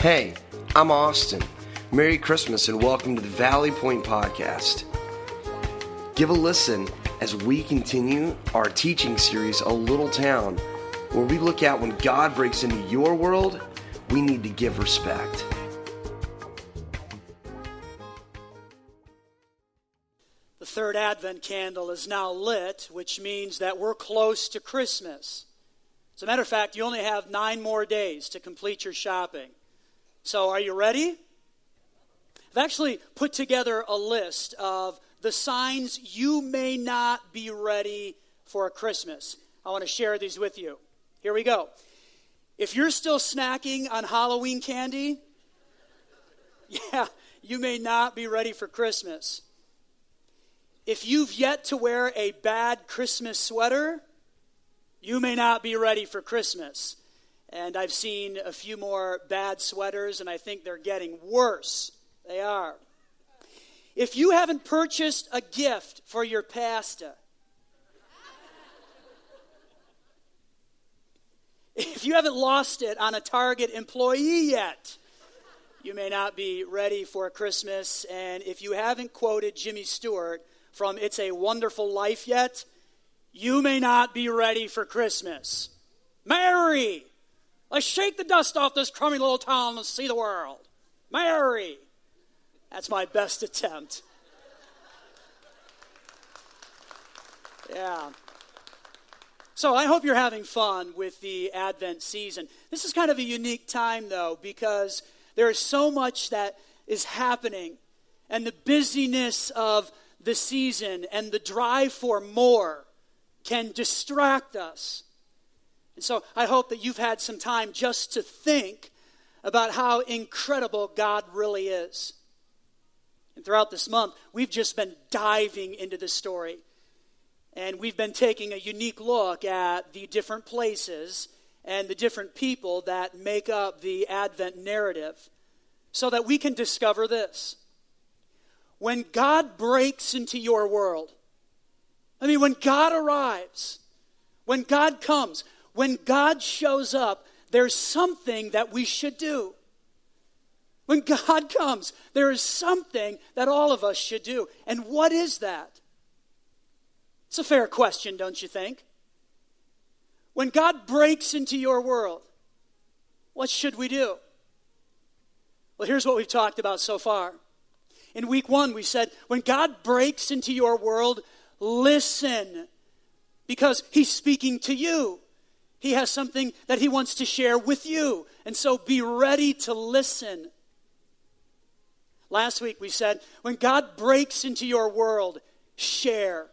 Hey, I'm Austin. Merry Christmas and welcome to the Valley Point Podcast. Give a listen as we continue our teaching series, A Little Town, where we look at when God breaks into your world, we need to give respect. The third Advent candle is now lit, which means that we're close to Christmas. As a matter of fact, you only have nine more days to complete your shopping. So, are you ready? I've actually put together a list of the signs you may not be ready for Christmas. I want to share these with you. Here we go. If you're still snacking on Halloween candy, yeah, you may not be ready for Christmas. If you've yet to wear a bad Christmas sweater, you may not be ready for Christmas. And I've seen a few more bad sweaters, and I think they're getting worse. They are. If you haven't purchased a gift for your pastor, if you haven't lost it on a Target employee yet, you may not be ready for Christmas. And if you haven't quoted Jimmy Stewart from It's a Wonderful Life yet, you may not be ready for Christmas. Mary, let's shake the dust off this crummy little town and see the world. Mary. That's my best attempt. Yeah. So I hope you're having fun with the Advent season. This is kind of a unique time, though, because there is so much that is happening, and the busyness of the season and the drive for more can distract us. And so I hope that you've had some time just to think about how incredible God really is. And throughout this month, we've just been diving into this story. And we've been taking a unique look at the different places and the different people that make up the Advent narrative so that we can discover this. When God breaks into your world, I mean, when God arrives, when God comes, when God shows up, there's something that we should do. When God comes, there is something that all of us should do. And what is that? It's a fair question, don't you think? When God breaks into your world, what should we do? Well, here's what we've talked about so far. In week one, we said, when God breaks into your world, listen, because He's speaking to you. He has something that He wants to share with you. And so be ready to listen. Last week we said, when God breaks into your world, share.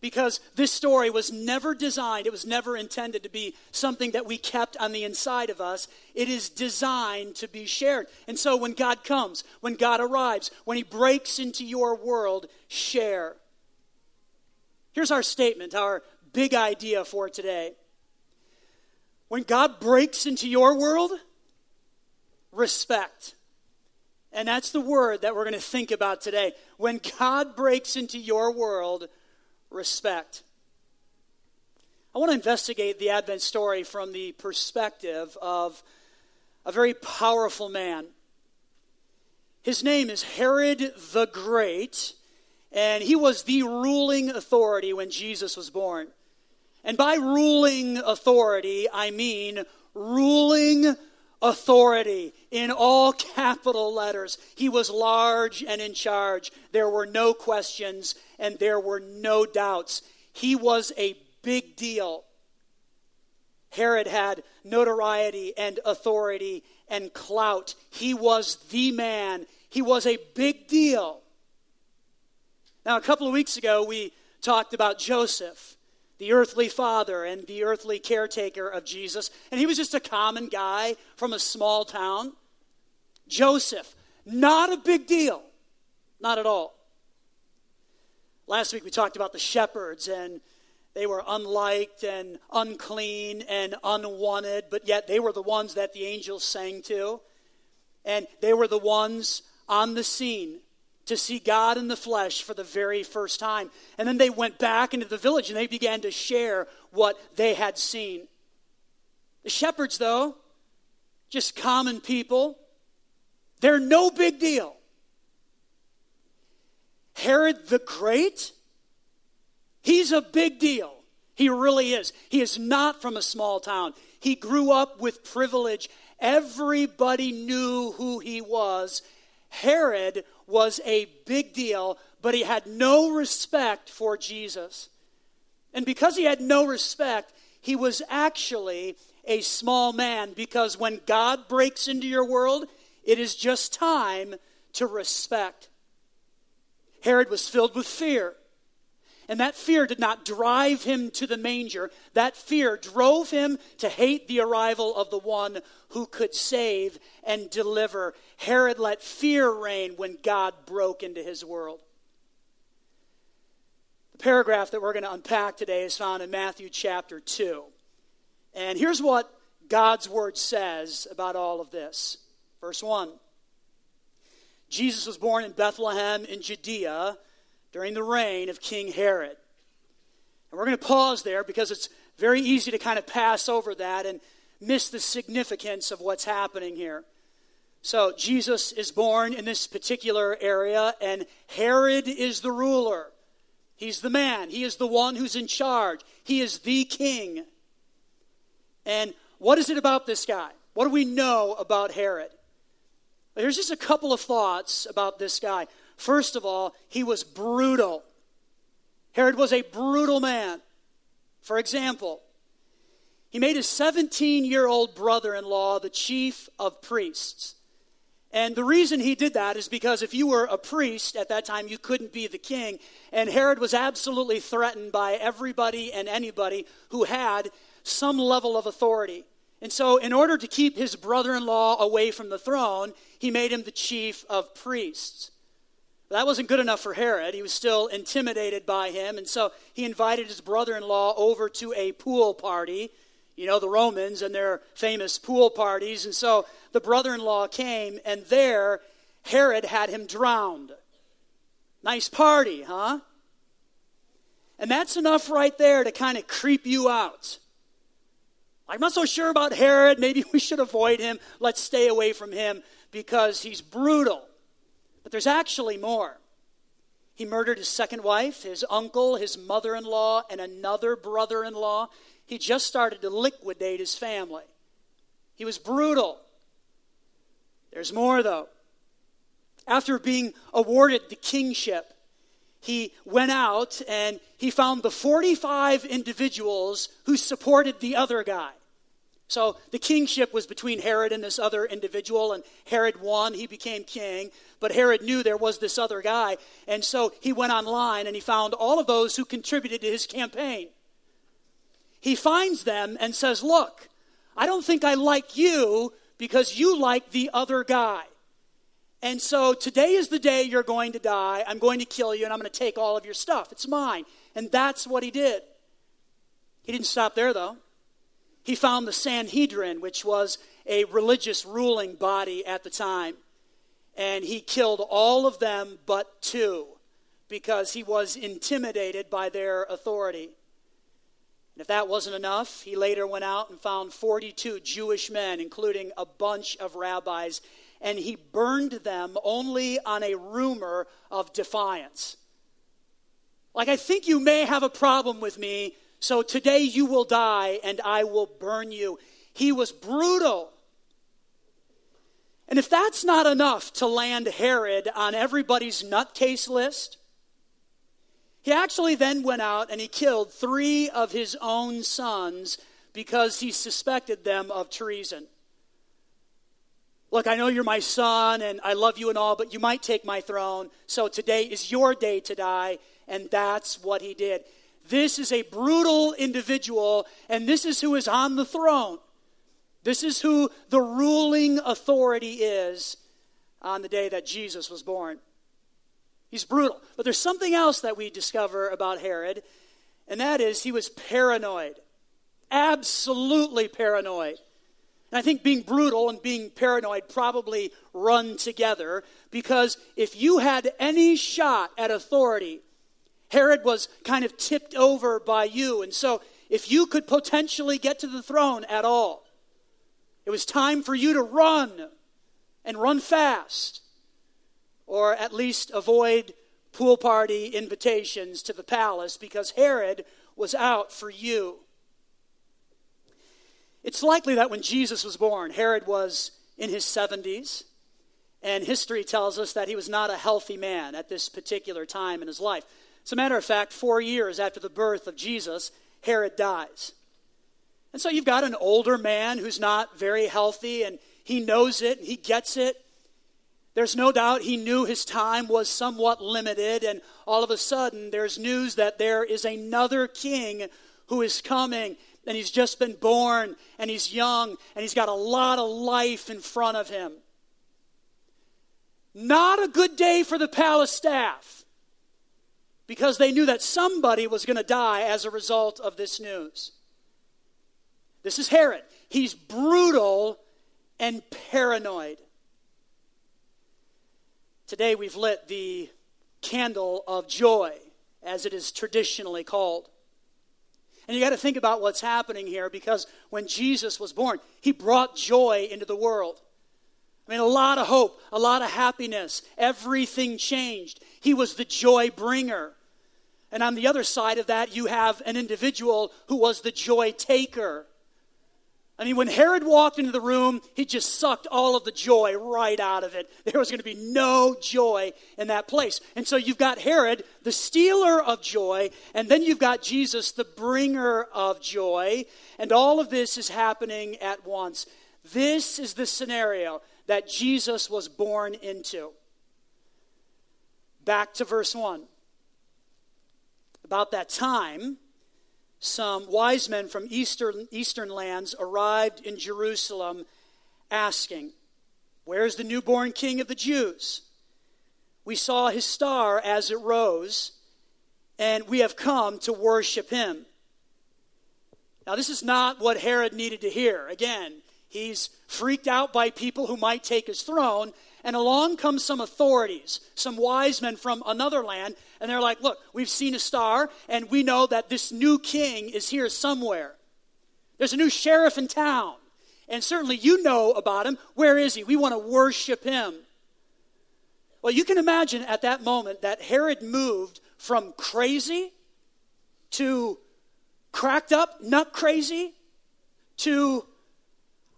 Because this story was never designed, it was never intended to be something that we kept on the inside of us. It is designed to be shared. And so when God comes, when God arrives, when He breaks into your world, share. Here's our statement, our big idea for today. When God breaks into your world, respect. And that's the word that we're going to think about today. When God breaks into your world, respect. I want to investigate the Advent story from the perspective of a very powerful man. His name is Herod the Great, and he was the ruling authority when Jesus was born. And by ruling authority, I mean ruling authority in all capital letters. He was large and in charge. There were no questions and there were no doubts. He was a big deal. Herod had notoriety and authority and clout. He was the man. He was a big deal. Now, a couple of weeks ago, we talked about Joseph the earthly father and the earthly caretaker of Jesus. And he was just a common guy from a small town. Joseph, not a big deal. Not at all. Last week we talked about the shepherds, and they were unliked and unclean and unwanted, but yet they were the ones that the angels sang to. And they were the ones on the scene to see God in the flesh for the very first time. And then they went back into the village and they began to share what they had seen. The shepherds, though, just common people. They're no big deal. Herod the Great, he's a big deal. He really is. He is not from a small town. He grew up with privilege. Everybody knew who he was. Herod was a big deal, but he had no respect for Jesus. And because he had no respect, he was actually a small man because when God breaks into your world, it is just time to respect. Herod was filled with fear. And that fear did not drive him to the manger. That fear drove him to hate the arrival of the one who could save and deliver. Herod let fear reign when God broke into his world. The paragraph that we're going to unpack today is found in Matthew chapter 2. And here's what God's word says about all of this. Verse 1 Jesus was born in Bethlehem in Judea during the reign of King Herod. And we're going to pause there because it's very easy to kind of pass over that and miss the significance of what's happening here. So, Jesus is born in this particular area, and Herod is the ruler. He's the man, he is the one who's in charge, he is the king. And what is it about this guy? What do we know about Herod? Here's just a couple of thoughts about this guy. First of all, he was brutal. Herod was a brutal man. For example, he made his 17 year old brother in law the chief of priests. And the reason he did that is because if you were a priest at that time, you couldn't be the king. And Herod was absolutely threatened by everybody and anybody who had some level of authority. And so, in order to keep his brother in law away from the throne, he made him the chief of priests. That wasn't good enough for Herod. He was still intimidated by him. And so he invited his brother in law over to a pool party. You know, the Romans and their famous pool parties. And so the brother in law came, and there Herod had him drowned. Nice party, huh? And that's enough right there to kind of creep you out. I'm not so sure about Herod. Maybe we should avoid him. Let's stay away from him because he's brutal. But there's actually more. He murdered his second wife, his uncle, his mother in law, and another brother in law. He just started to liquidate his family. He was brutal. There's more, though. After being awarded the kingship, he went out and he found the 45 individuals who supported the other guy. So the kingship was between Herod and this other individual, and Herod won. He became king. But Herod knew there was this other guy. And so he went online and he found all of those who contributed to his campaign. He finds them and says, Look, I don't think I like you because you like the other guy. And so today is the day you're going to die. I'm going to kill you and I'm going to take all of your stuff. It's mine. And that's what he did. He didn't stop there, though. He found the Sanhedrin, which was a religious ruling body at the time, and he killed all of them but two because he was intimidated by their authority. And if that wasn't enough, he later went out and found 42 Jewish men, including a bunch of rabbis, and he burned them only on a rumor of defiance. Like, I think you may have a problem with me so today you will die and I will burn you. He was brutal. And if that's not enough to land Herod on everybody's nutcase list, he actually then went out and he killed three of his own sons because he suspected them of treason. Look, I know you're my son and I love you and all, but you might take my throne. So today is your day to die. And that's what he did. This is a brutal individual, and this is who is on the throne. This is who the ruling authority is on the day that Jesus was born. He's brutal. But there's something else that we discover about Herod, and that is he was paranoid. Absolutely paranoid. And I think being brutal and being paranoid probably run together because if you had any shot at authority, Herod was kind of tipped over by you. And so, if you could potentially get to the throne at all, It was time for you to run and run fast, or at least avoid pool party invitations to the palace because Herod was out for you. It's likely that when Jesus was born, Herod was in his 70s, and history tells us that he was not a healthy man at this particular time in his life. As a matter of fact, four years after the birth of Jesus, Herod dies. And so you've got an older man who's not very healthy, and he knows it, and he gets it. There's no doubt he knew his time was somewhat limited, and all of a sudden there's news that there is another king who is coming, and he's just been born, and he's young, and he's got a lot of life in front of him. Not a good day for the palace staff because they knew that somebody was going to die as a result of this news. This is Herod. He's brutal and paranoid. Today we've lit the candle of joy, as it is traditionally called. And you got to think about what's happening here because when Jesus was born, he brought joy into the world. I mean, a lot of hope, a lot of happiness. Everything changed. He was the joy bringer. And on the other side of that, you have an individual who was the joy taker. I mean, when Herod walked into the room, he just sucked all of the joy right out of it. There was going to be no joy in that place. And so you've got Herod, the stealer of joy, and then you've got Jesus, the bringer of joy. And all of this is happening at once. This is the scenario that Jesus was born into. Back to verse 1. About that time, some wise men from eastern, eastern lands arrived in Jerusalem asking, Where's the newborn king of the Jews? We saw his star as it rose, and we have come to worship him. Now, this is not what Herod needed to hear. Again, he's freaked out by people who might take his throne, and along comes some authorities, some wise men from another land, and they're like, Look, we've seen a star, and we know that this new king is here somewhere. There's a new sheriff in town, and certainly you know about him. Where is he? We want to worship him. Well, you can imagine at that moment that Herod moved from crazy to cracked up, nut crazy, to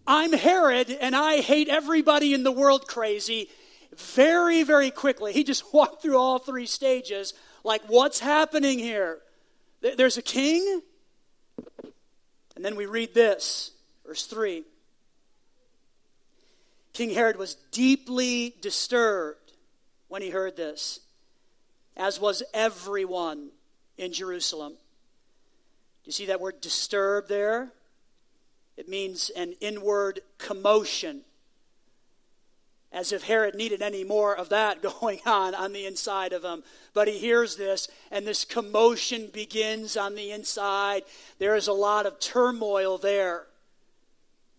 I'm Herod and I hate everybody in the world crazy very, very quickly. He just walked through all three stages like, what's happening here? There's a king? And then we read this, verse 3. King Herod was deeply disturbed when he heard this, as was everyone in Jerusalem. Do you see that word disturbed there? It means an inward commotion. As if Herod needed any more of that going on on the inside of him. But he hears this, and this commotion begins on the inside. There is a lot of turmoil there.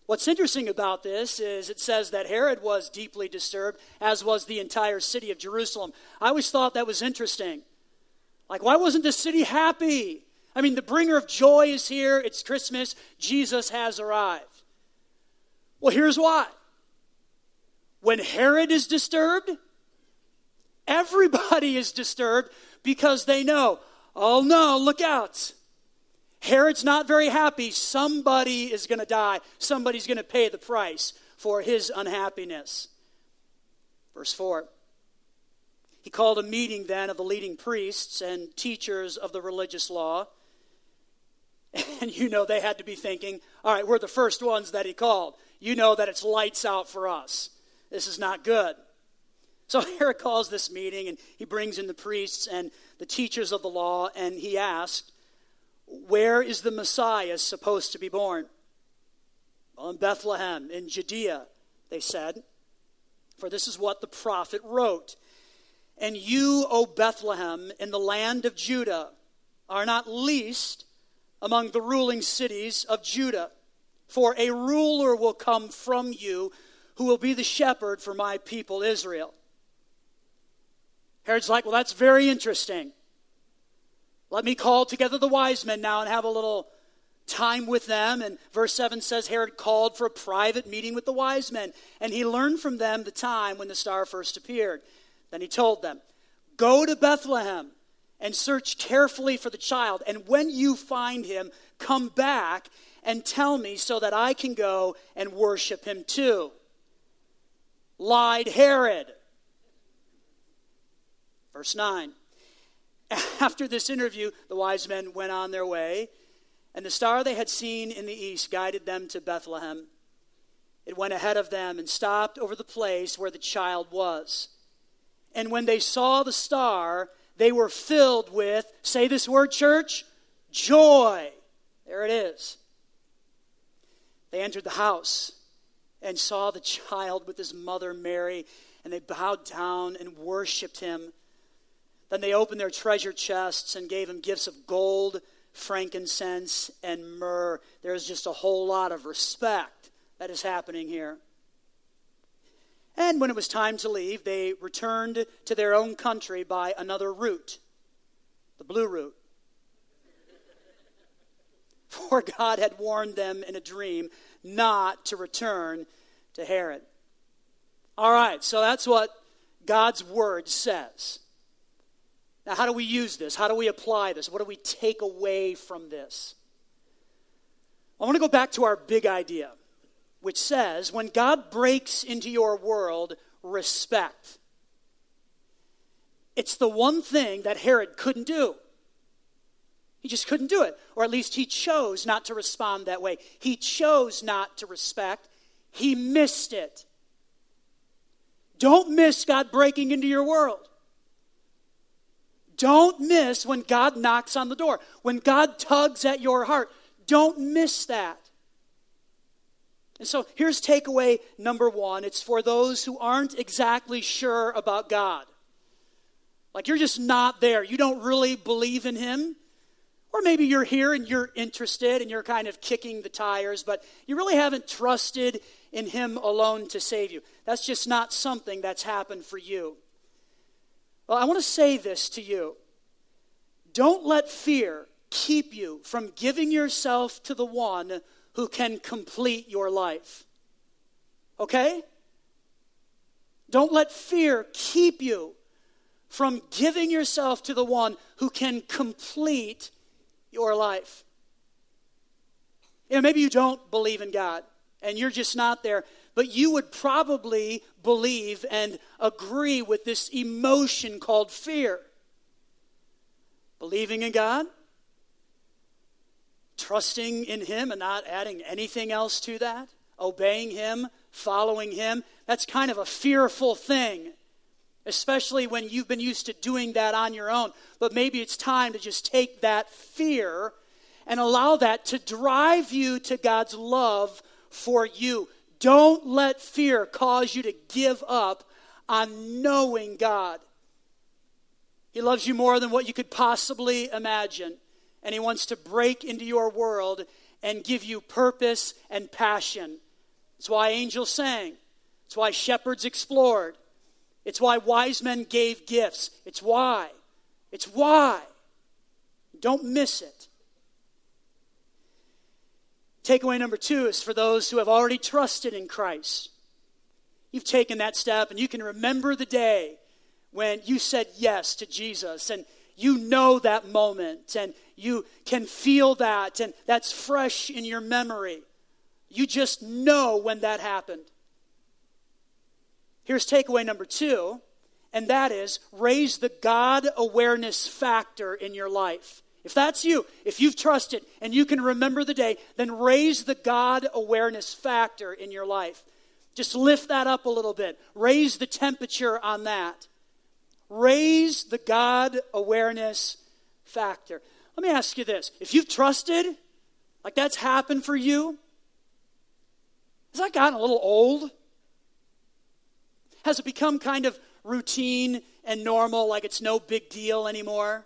What's interesting about this is it says that Herod was deeply disturbed, as was the entire city of Jerusalem. I always thought that was interesting. Like, why wasn't the city happy? I mean, the bringer of joy is here. It's Christmas. Jesus has arrived. Well, here's why. When Herod is disturbed, everybody is disturbed because they know, oh no, look out. Herod's not very happy. Somebody is going to die. Somebody's going to pay the price for his unhappiness. Verse 4. He called a meeting then of the leading priests and teachers of the religious law And you know they had to be thinking, all right, we're the first ones that he called. You know that it's lights out for us. This is not good. So Herod calls this meeting and he brings in the priests and the teachers of the law and he asked, Where is the Messiah supposed to be born? Well, in Bethlehem, in Judea, they said. For this is what the prophet wrote. And you, O Bethlehem, in the land of Judah, are not least among the ruling cities of Judah. For a ruler will come from you who will be the shepherd for my people Israel. Herod's like, well, that's very interesting. Let me call together the wise men now and have a little time with them. And verse 7 says Herod called for a private meeting with the wise men, and he learned from them the time when the star first appeared. Then he told them, Go to Bethlehem and search carefully for the child, and when you find him, come back and tell me so that I can go and worship him too. Lied Herod. Verse 9. After this interview, the wise men went on their way and the star they had seen in the east guided them to Bethlehem. It went ahead of them and stopped over the place where the child was. And when they saw the star, they were filled with, say this word, church, joy. There it is. They entered the house and saw the child with his mother Mary, and they bowed down and worshiped him. Then they opened their treasure chests and gave him gifts of gold frankincense, and myrrh. There's just a whole lot of respect that is happening here. And when it was time to leave, they returned to their own country by another route, the blue route. For God had warned them in a dream not to return to Herod. All right, so that's what God's word says. Now, how do we use this? How do we apply this? What do we take away from this? I want to go back to our big idea, which says when God breaks into your world, respect. It's the one thing that Herod couldn't do. He just couldn't do it. Or at least he chose not to respond that way. He chose not to respect. He missed it. Don't miss God breaking into your world. Don't miss when God knocks on the door, when God tugs at your heart. Don't miss that. And so here's takeaway number one it's for those who aren't exactly sure about God. Like you're just not there. You don't really believe in Him. Or maybe you're here and you're interested and you're kind of kicking the tires, but you really haven't trusted in Him alone to save you. That's just not something that's happened for you. Well, I want to say this to you. Don't let fear keep you from giving yourself to the one who can complete your life. Okay? Don't let fear keep you from giving yourself to the one who can complete your life. You know, maybe you don't believe in God and you're just not there but you would probably believe and agree with this emotion called fear. Believing in God, trusting in Him and not adding anything else to that, obeying Him, following Him, that's kind of a fearful thing, especially when you've been used to doing that on your own. But maybe it's time to just take that fear and allow that to drive you to God's love for you. Don't let fear cause you to give up on knowing God. He loves you more than what you could possibly imagine, and He wants to break into your world and give you purpose and passion. It's why angels sang, it's why shepherds explored, it's why wise men gave gifts. It's why. It's why. Don't miss it. Takeaway number two is for those who have already trusted in Christ. You've taken that step and you can remember the day when you said yes to Jesus and you know that moment and you can feel that and that's fresh in your memory. You just know when that happened. Here's takeaway number two, and that is raise the God awareness factor in your life. If that's you, if you've trusted and you can remember the day, then raise the God awareness factor in your life. Just lift that up a little bit. Raise the temperature on that. Raise the God awareness factor. Let me ask you this. If you've trusted, like that's happened for you, has that gotten a little old? Has it become kind of routine and normal, like it's no big deal anymore?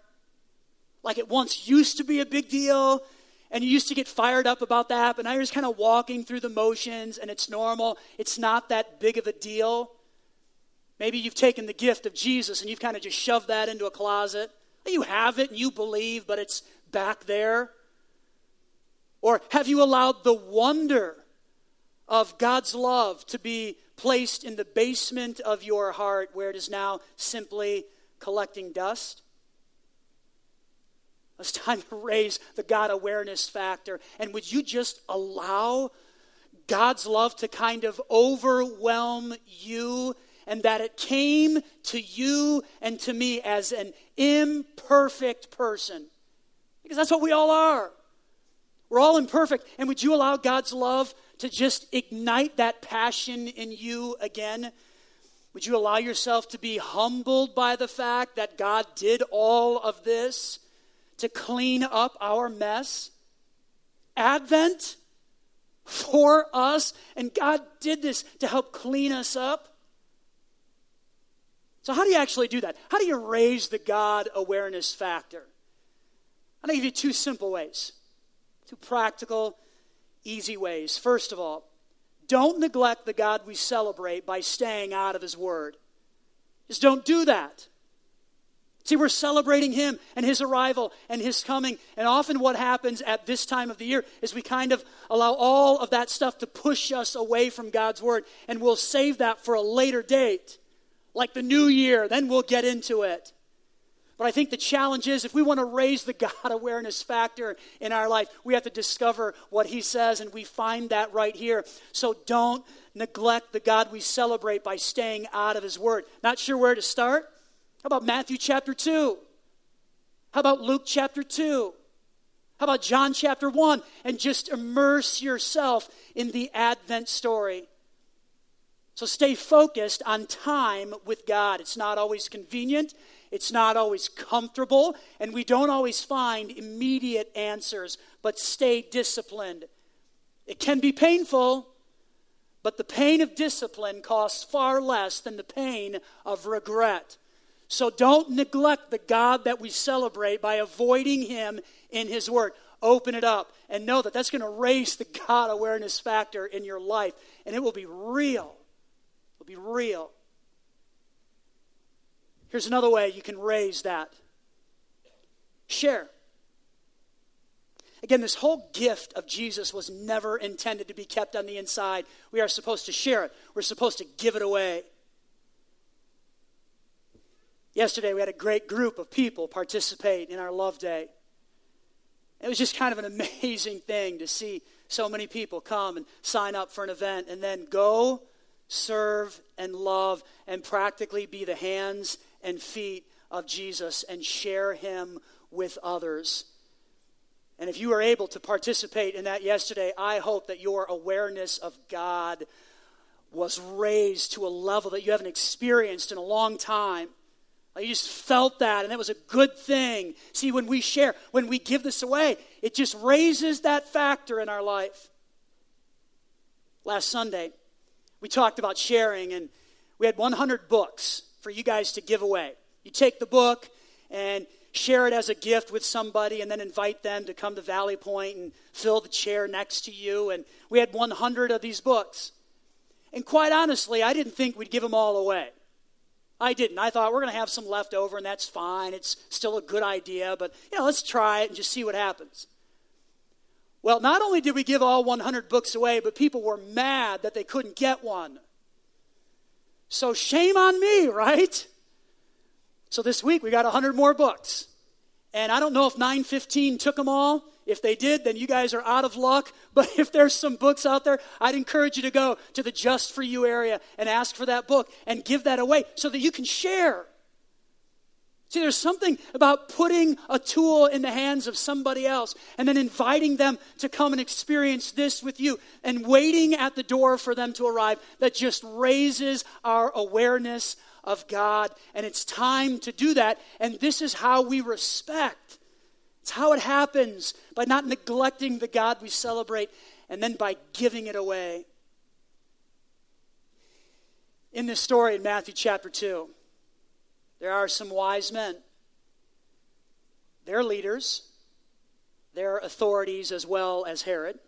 like it once used to be a big deal and you used to get fired up about that, but now you're just kind of walking through the motions and it's normal. It's not that big of a deal. Maybe you've taken the gift of Jesus and you've kind of just shoved that into a closet. You have it and you believe, but it's back there. Or have you allowed the wonder of God's love to be placed in the basement of your heart where it is now simply collecting dust? It's time to raise the God awareness factor. And would you just allow God's love to kind of overwhelm you and that it came to you and to me as an imperfect person? Because that's what we all are. We're all imperfect. And would you allow God's love to just ignite that passion in you again? Would you allow yourself to be humbled by the fact that God did all of this? to clean up our mess. Advent for us, and God did this to help clean us up. So, how do you actually do that? How do you raise the God awareness factor? I'm going to give you two simple ways, two practical, easy ways. First of all, don't neglect the God we celebrate by staying out of His Word. Just don't do that. See, we're celebrating him and his arrival and his coming. And often, what happens at this time of the year is we kind of allow all of that stuff to push us away from God's word, and we'll save that for a later date, like the new year. Then we'll get into it. But I think the challenge is if we want to raise the God awareness factor in our life, we have to discover what He says, and we find that right here. So don't neglect the God we celebrate by staying out of His Word. Not sure where to start? How about Matthew chapter 2? How about Luke chapter 2? How about John chapter 1? And just immerse yourself in the Advent story. So stay focused on time with God. It's not always convenient, it's not always comfortable, and we don't always find immediate answers, but stay disciplined. It can be painful, but the pain of discipline costs far less than the pain of regret. So don't neglect the God that we celebrate by avoiding Him in His Word. Open it up and know that that's going to raise the God awareness factor in your life, and it will be real. Be real. Here's another way you can raise that share. Again, this whole gift of Jesus was never intended to be kept on the inside. We are supposed to share it, we're supposed to give it away. Yesterday, we had a great group of people participate in our Love Day. It was just kind of an amazing thing to see so many people come and sign up for an event and then go, serve, and love, and practically be the hands and feet of Jesus and share him with others. And if you were able to participate in that yesterday, I hope that your awareness of God was raised to a level that you haven't experienced in a long time. You just felt that, and that was a good thing. See, when we share, when we give this away, it just raises that factor in our life. Last Sunday, we talked about sharing, and we had 100 books for you guys to give away. You take the book and share it as a gift with somebody, and then invite them to come to Valley Point and fill the chair next to you. And we had 100 of these books. And quite honestly, I didn't think we'd give them all away. I didn't. I thought we're going to have some left over, and that's fine. It's still a good idea, but you know, let's try it and just see what happens. Well, not only did we give all 100 books away, but people were mad that they couldn't get one. So shame on me, right? So this week we got 100 more books. And I don't know if 915 took them all. If they did, then you guys are out of luck. But if there's some books out there, I'd encourage you to go to the Just For You area and ask for that book and give that away so that you can share. See, there's something about putting a tool in the hands of somebody else and then inviting them to come and experience this with you and waiting at the door for them to arrive that just raises our awareness of God. And it's time to do that. And this is how we respect it's how it happens by not neglecting the God we celebrate and then by giving it away. In this story in Matthew chapter 2, there are some wise men. They're leaders, they're authorities as well as Herod.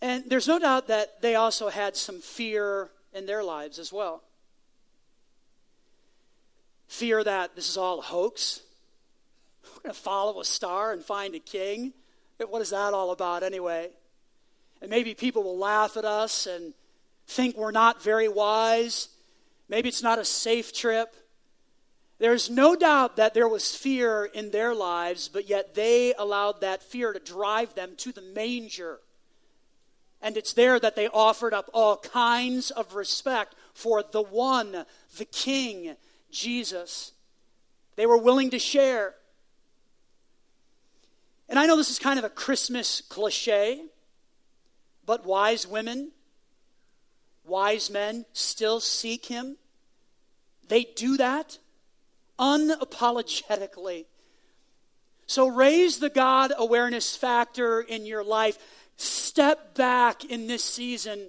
And there's no doubt that they also had some fear in their lives as well. Fear that this is all a hoax, we're going to follow a star and find a king. What is that all about, anyway? And maybe people will laugh at us and think we're not very wise. Maybe it's not a safe trip. There's no doubt that there was fear in their lives, but yet they allowed that fear to drive them to the manger. And it's there that they offered up all kinds of respect for the one, the King, Jesus. They were willing to share. And I know this is kind of a Christmas cliche, but wise women, wise men still seek him. They do that unapologetically. So raise the God awareness factor in your life. Step back in this season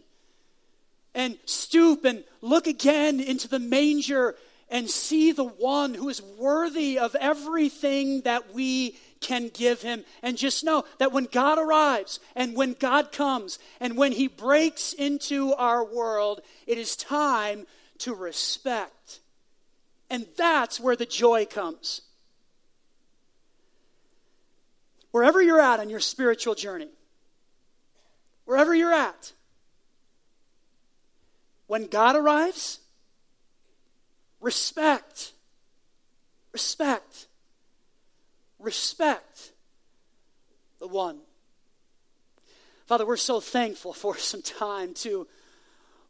and stoop and look again into the manger and see the one who is worthy of everything that we can give him. And just know that when God arrives and when God comes and when he breaks into our world, it is time to respect. And that's where the joy comes. Wherever you're at on your spiritual journey, wherever you're at, when God arrives, respect. Respect. Respect the one. Father, we're so thankful for some time to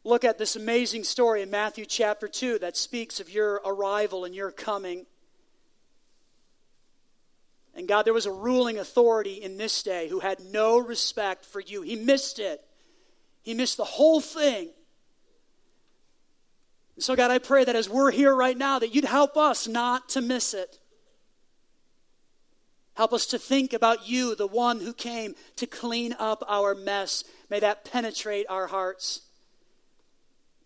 look at this amazing story in Matthew chapter 2 that speaks of your arrival and your coming. And God, there was a ruling authority in this day who had no respect for you. He missed it, he missed the whole thing. And so, God, I pray that as we're here right now, that you'd help us not to miss it. Help us to think about you, the one who came to clean up our mess. May that penetrate our hearts.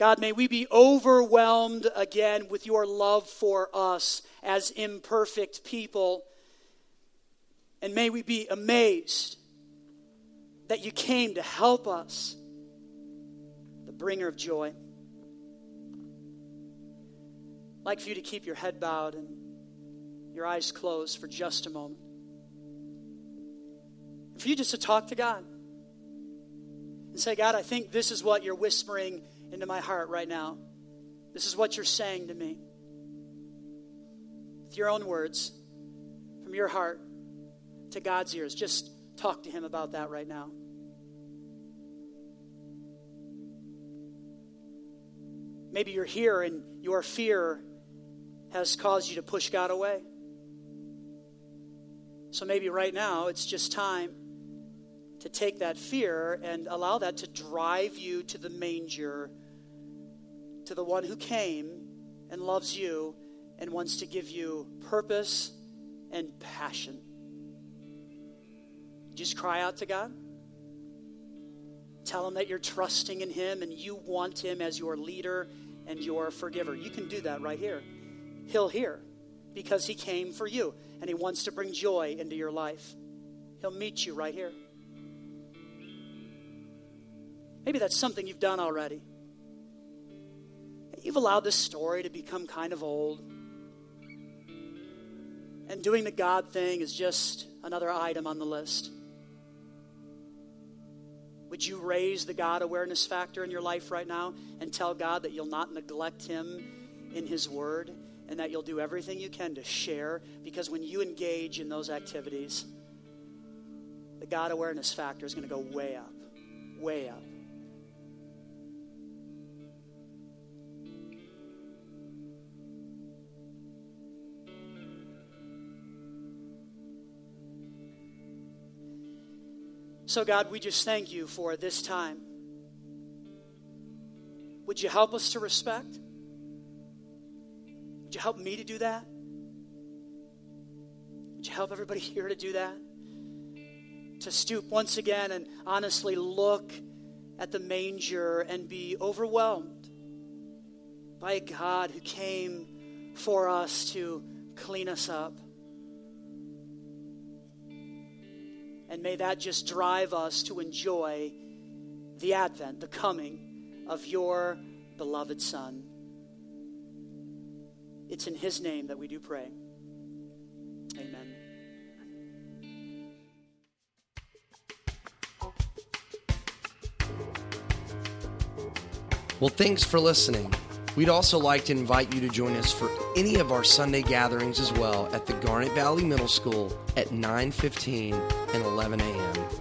God, may we be overwhelmed again with your love for us as imperfect people. And may we be amazed that you came to help us, the bringer of joy. I'd like for you to keep your head bowed and your eyes closed for just a moment for you just to talk to God and say, God, I think this is what you're whispering into my heart right now. This is what you're saying to me. With your own words, from your heart to God's ears. Just talk to Him about that right now. Maybe you're here and your fear has caused you to push God away. So maybe right now it's just time to take that fear and allow that to drive you to the manger, to the one who came and loves you and wants to give you purpose and passion. Just cry out to God. Tell him that you're trusting in him and you want him as your leader and your forgiver. You can do that right here. He'll hear because he came for you and he wants to bring joy into your life. He'll meet you right here. Maybe that's something you've done already. You've allowed this story to become kind of old. And doing the God thing is just another item on the list. Would you raise the God awareness factor in your life right now and tell God that you'll not neglect Him in His Word and that you'll do everything you can to share? Because when you engage in those activities, the God awareness factor is going to go way up, way up. So, God, we just thank you for this time. Would you help us to respect? Would you help me to do that? Would you help everybody here to do that? To stoop once again and honestly look at the manger and be overwhelmed by a God who came for us to clean us up. And may that just drive us to enjoy the advent, the coming of your beloved Son. It's in his name that we do pray. Amen. Well, thanks for listening. We'd also like to invite you to join us for any of our Sunday gatherings as well at the Garnet Valley Middle School at 9:15 and 11 a.m.